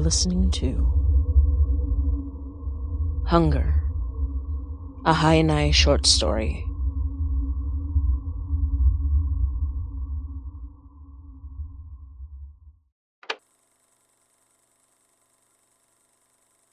Listening to. Hunger, a Hinay short story.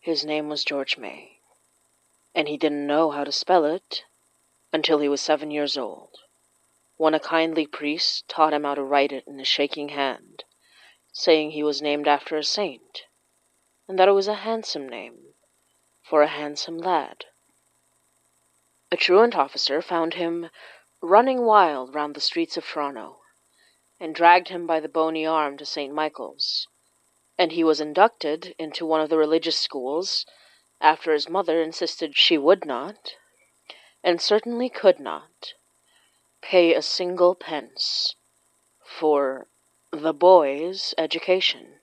His name was George May, and he didn't know how to spell it until he was seven years old, when a kindly priest taught him how to write it in a shaking hand, saying he was named after a saint, and that it was a handsome name for a handsome lad. A truant officer found him running wild round the streets of Toronto, and dragged him by the bony arm to St. Michael's, and he was inducted into one of the religious schools after his mother insisted she would not, and certainly could not, pay a single pence for the boy's education.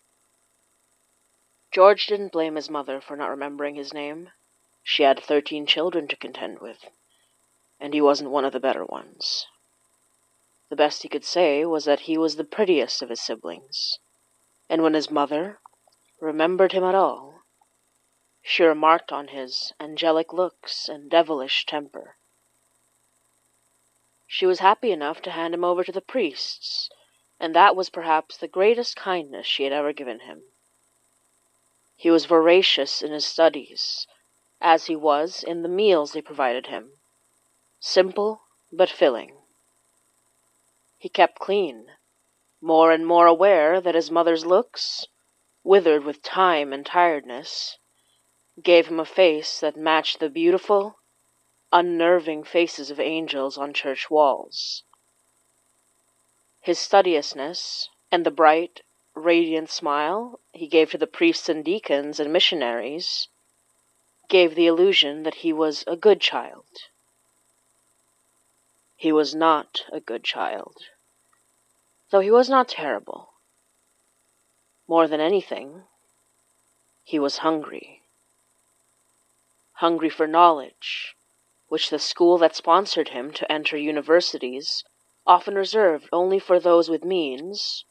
George didn't blame his mother for not remembering his name. She had thirteen children to contend with, and he wasn't one of the better ones. The best he could say was that he was the prettiest of his siblings, and when his mother remembered him at all, she remarked on his angelic looks and devilish temper. She was happy enough to hand him over to the priests, and that was perhaps the greatest kindness she had ever given him. He was voracious in his studies, as he was in the meals they provided him, simple but filling. He kept clean, more and more aware that his mother's looks, withered with time and tiredness, gave him a face that matched the beautiful, unnerving faces of angels on church walls. His studiousness and the bright, radiant smile he gave to the priests and deacons and missionaries gave the illusion that he was a good child. He was not a good child, though he was not terrible. More than anything, he was hungry. Hungry for knowledge, which the school that sponsored him to enter universities often reserved only for those with means,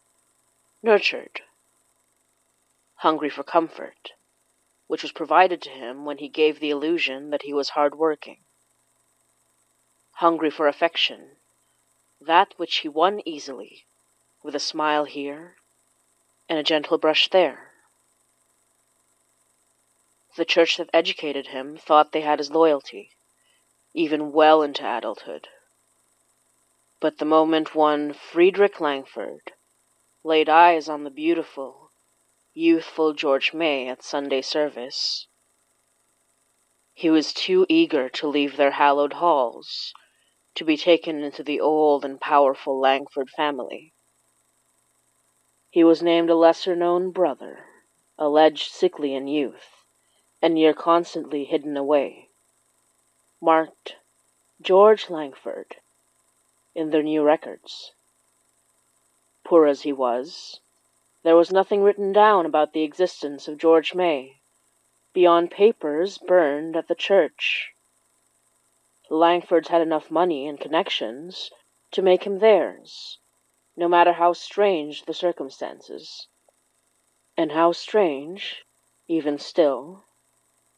nurtured. Hungry for comfort, which was provided to him when he gave the illusion that he was hard working. Hungry for affection, that which he won easily, with a smile here and a gentle brush there. The church that educated him thought they had his loyalty, even well into adulthood. But the moment one Friedrich Langford laid eyes on the beautiful, youthful George May at Sunday service, he was too eager to leave their hallowed halls to be taken into the old and powerful Langford family. He was named a lesser known brother, alleged sickly in youth, and near constantly hidden away, marked George Langford in their new records. Poor as he was, there was nothing written down about the existence of George May, beyond papers burned at the church. The Langfords had enough money and connections to make him theirs, no matter how strange the circumstances. And how strange, even still,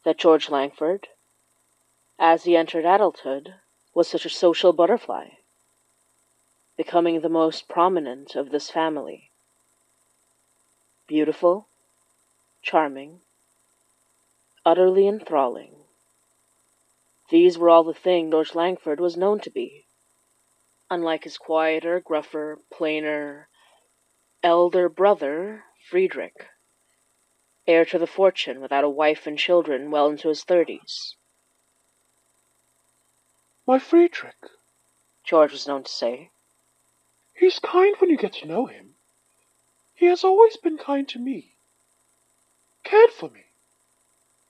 that George Langford, as he entered adulthood, was such a social butterfly, becoming the most prominent of this family. Beautiful, charming, utterly enthralling. These were all the things George Langford was known to be. Unlike his quieter, gruffer, plainer, elder brother, Friedrich heir to the fortune, without a wife and children, well into his thirties. My Friedrich, George was known to say. He's kind when you get to know him. He has always been kind to me. Cared for me.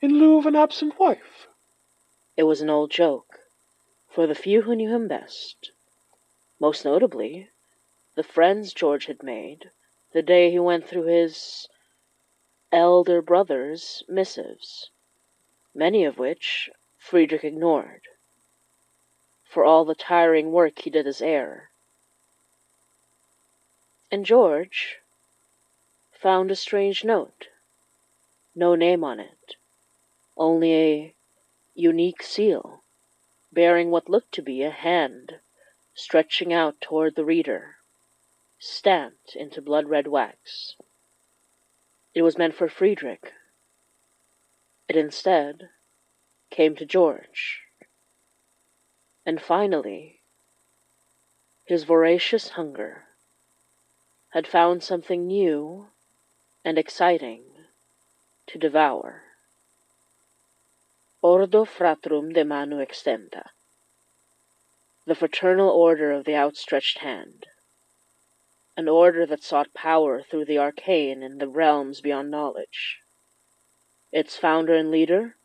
In lieu of an absent wife. It was an old joke, for the few who knew him best. Most notably, the friends George had made the day he went through his elder brother's missives, many of which Friedrich ignored, for all the tiring work he did as heir. And George found a strange note no name on it, only a unique seal bearing what looked to be a hand stretching out toward the reader, stamped into blood red wax. It was meant for Friedrich. It instead came to George. And finally, his voracious hunger had found something new and exciting to devour. Ordo Fratrum de Manu Extenta, the fraternal order of the outstretched hand, an order that sought power through the arcane in the realms beyond knowledge. Its founder and leader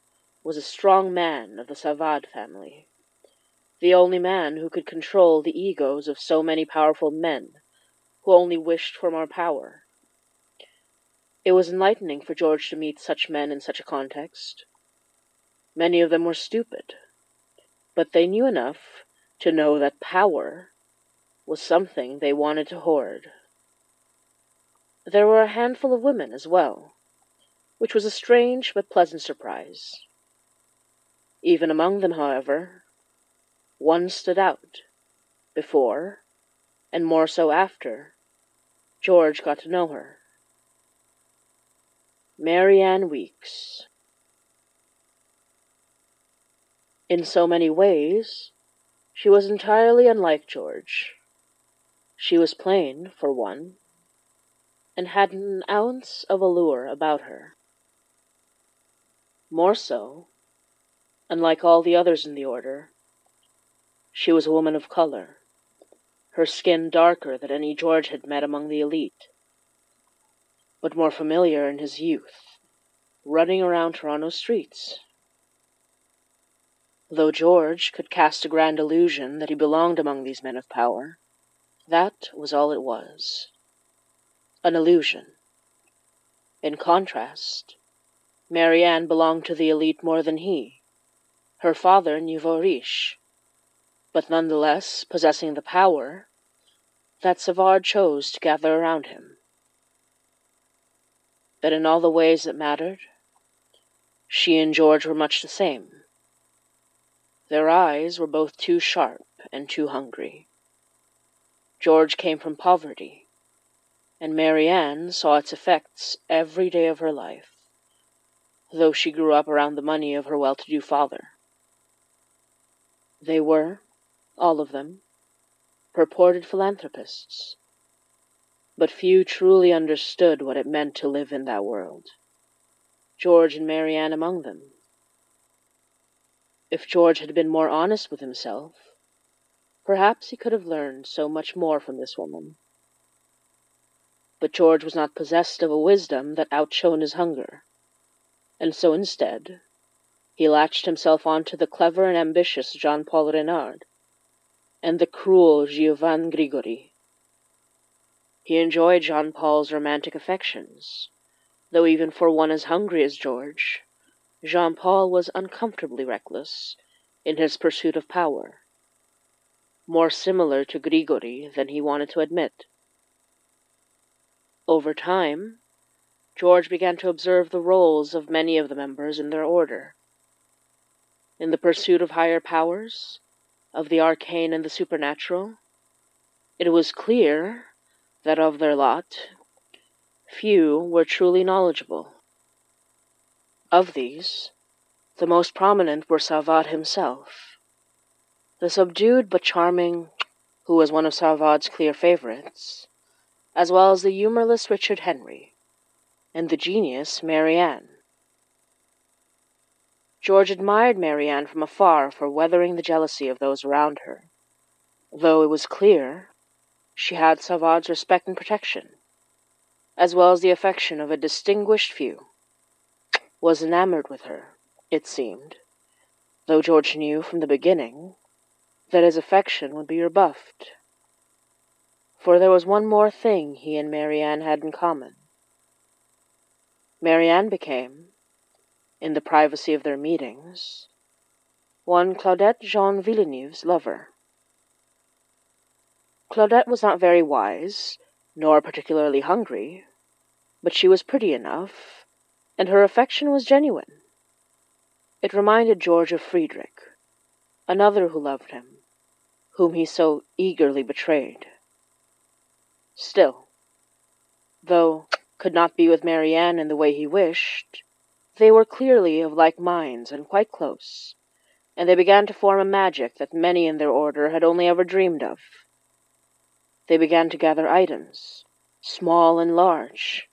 was a strong man of the Savard family, the only man who could control the egos of so many powerful men who only wished for more power. It was enlightening for George to meet such men in such a context. Many of them were stupid, but they knew enough to know that power was something they wanted to hoard. There were a handful of women as well, which was a strange but pleasant surprise. Even among them, however, one stood out, before, and more so after, George got to know her. Marianne Weeks. In so many ways, she was entirely unlike George. She was plain, for one, and had an ounce of allure about her. More so, unlike all the others in the order, she was a woman of color, her skin darker than any George had met among the elite, but more familiar in his youth, running around Toronto streets. Though George could cast a grand illusion that he belonged among these men of power, that was all it was. An illusion. In contrast, Marianne belonged to the elite more than he. Her father knew Vorish, but nonetheless possessing the power that Savard chose to gather around him. That in all the ways that mattered, she and George were much the same. Their eyes were both too sharp and too hungry. George came from poverty, and Marianne saw its effects every day of her life, though she grew up around the money of her well to do father. They were, all of them, purported philanthropists, but few truly understood what it meant to live in that world. George and Marianne among them. If George had been more honest with himself, perhaps he could have learned so much more from this woman. But George was not possessed of a wisdom that outshone his hunger, and so instead he latched himself on to the clever and ambitious Jean Paul Renard and the cruel Giovanni Grigori. He enjoyed Jean Paul's romantic affections, though even for one as hungry as George, Jean Paul was uncomfortably reckless in his pursuit of power, more similar to Grigori than he wanted to admit. Over time, George began to observe the roles of many of the members in their order. In the pursuit of higher powers, of the arcane and the supernatural, it was clear that of their lot, few were truly knowledgeable. Of these, the most prominent were Savard himself, the subdued but charming, who was one of Savard's clear favorites, as well as the humorless Richard Henry, and the genius Marianne. George admired Marianne from afar for weathering the jealousy of those around her, though it was clear she had Savard's respect and protection, as well as the affection of a distinguished few was enamored with her, it seemed, though George knew from the beginning that his affection would be rebuffed. For there was one more thing he and Marianne had in common. Marianne became, in the privacy of their meetings, one Claudette Jean Villeneuve's lover. Claudette was not very wise, nor particularly hungry, but she was pretty enough, and her affection was genuine. It reminded George of Friedrich, another who loved him, whom he so eagerly betrayed. Still, though could not be with Marianne in the way he wished, they were clearly of like minds and quite close, and they began to form a magic that many in their order had only ever dreamed of. They began to gather items, small and large,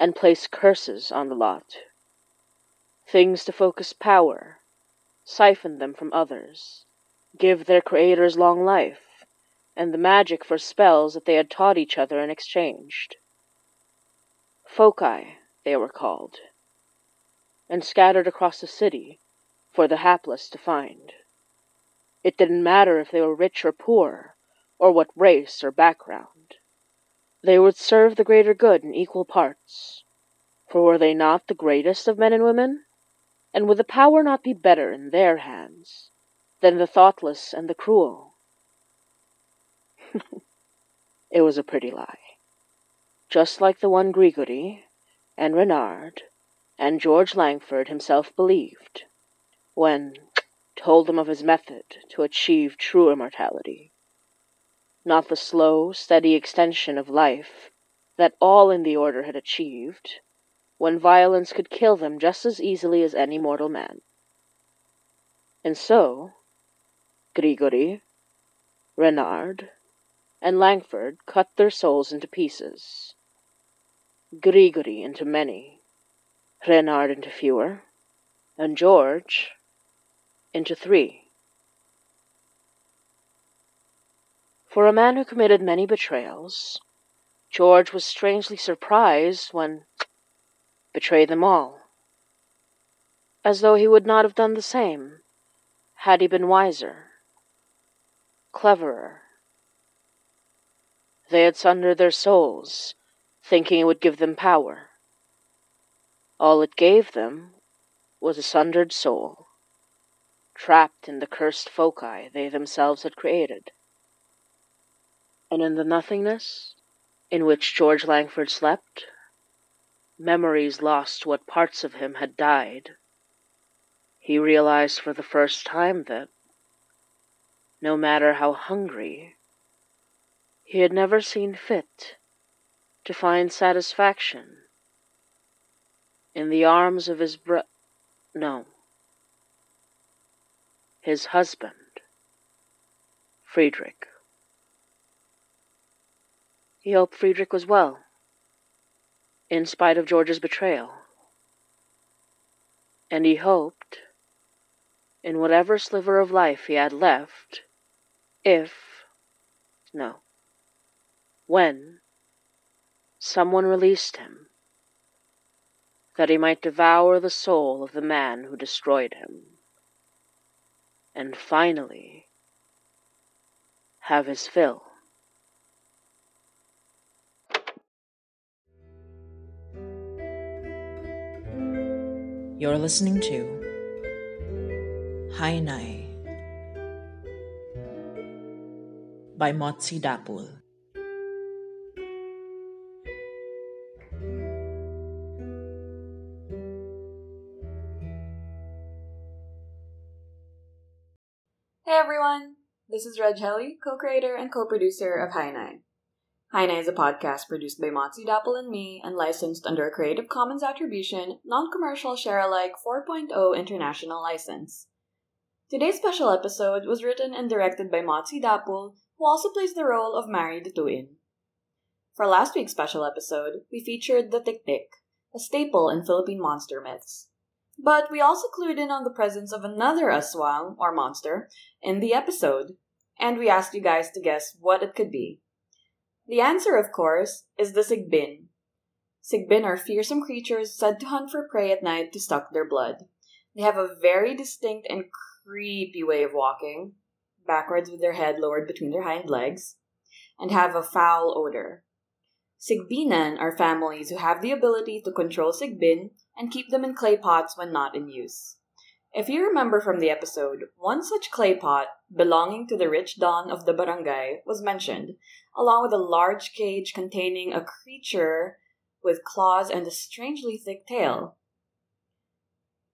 and place curses on the lot. Things to focus power, siphon them from others, give their creators long life, and the magic for spells that they had taught each other and exchanged. Foci, they were called, and scattered across the city for the hapless to find. It didn't matter if they were rich or poor, or what race or background. They would serve the greater good in equal parts. For were they not the greatest of men and women? And would the power not be better in their hands than the thoughtless and the cruel? it was a pretty lie. Just like the one Grigori and Renard and George Langford himself believed, when told them of his method to achieve true immortality not the slow, steady extension of life that all in the order had achieved, when violence could kill them just as easily as any mortal man. And so, Grigori, Renard, and Langford cut their souls into pieces. Grigori into many, Renard into fewer, and George into three. For a man who committed many betrayals, George was strangely surprised when betrayed them all, as though he would not have done the same had he been wiser, cleverer. They had sundered their souls, thinking it would give them power. All it gave them was a sundered soul, trapped in the cursed foci they themselves had created and in the nothingness in which George Langford slept, memories lost what parts of him had died. He realized for the first time that, no matter how hungry, he had never seen fit to find satisfaction in the arms of his bro- no, his husband, Friedrich. He hoped Friedrich was well, in spite of George's betrayal. And he hoped, in whatever sliver of life he had left, if, no, when, someone released him, that he might devour the soul of the man who destroyed him, and finally have his fill. You're listening to Hinay by Motsi Dapul. This is Reg Helly, co-creator and co-producer of Hinay. Hinay is a podcast produced by Motsi Dapple and me and licensed under a Creative Commons Attribution, Non-Commercial Share-alike 4.0 International License. Today's special episode was written and directed by Motsi Dapple, who also plays the role of Mary Dutuin. For last week's special episode, we featured the Tik-Tik, a staple in Philippine monster myths. But we also clued in on the presence of another aswang, or monster, in the episode, and we asked you guys to guess what it could be. The answer, of course, is the Sigbin. Sigbin are fearsome creatures said to hunt for prey at night to suck their blood. They have a very distinct and creepy way of walking, backwards with their head lowered between their hind legs, and have a foul odor. Sigbinan are families who have the ability to control Sigbin and keep them in clay pots when not in use. If you remember from the episode, one such clay pot, belonging to the rich don of the barangay, was mentioned, along with a large cage containing a creature with claws and a strangely thick tail.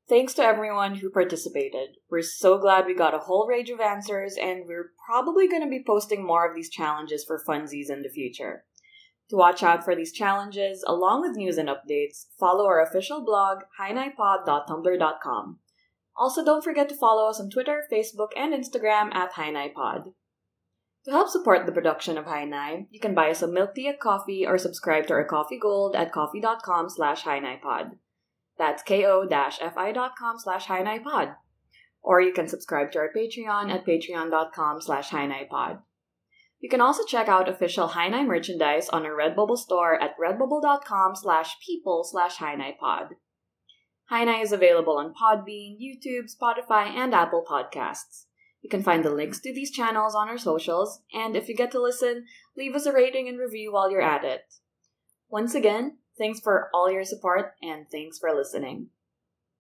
Thanks to everyone who participated. We're so glad we got a whole range of answers, and we're probably going to be posting more of these challenges for funsies in the future. To watch out for these challenges, along with news and updates, follow our official blog, hinaypod.tumblr.com. Also, don't forget to follow us on Twitter, Facebook, and Instagram at hinaypod. To help support the production of Hinay, you can buy us a milk tea at Ko-fi or subscribe to our Ko-fi Gold at ko-fi.com slash hinaypod. That's ko-fi.com slash hinaypod. Or you can subscribe to our Patreon at patreon.com slash hinaypod. You can also check out official Hinay merchandise on our Redbubble store at redbubble.com slash people slash hinaypod. Hinay is available on Podbean, YouTube, Spotify, and Apple Podcasts. You can find the links to these channels on our socials, and if you get to listen, leave us a rating and review while you're at it. Once again, thanks for all your support, and thanks for listening.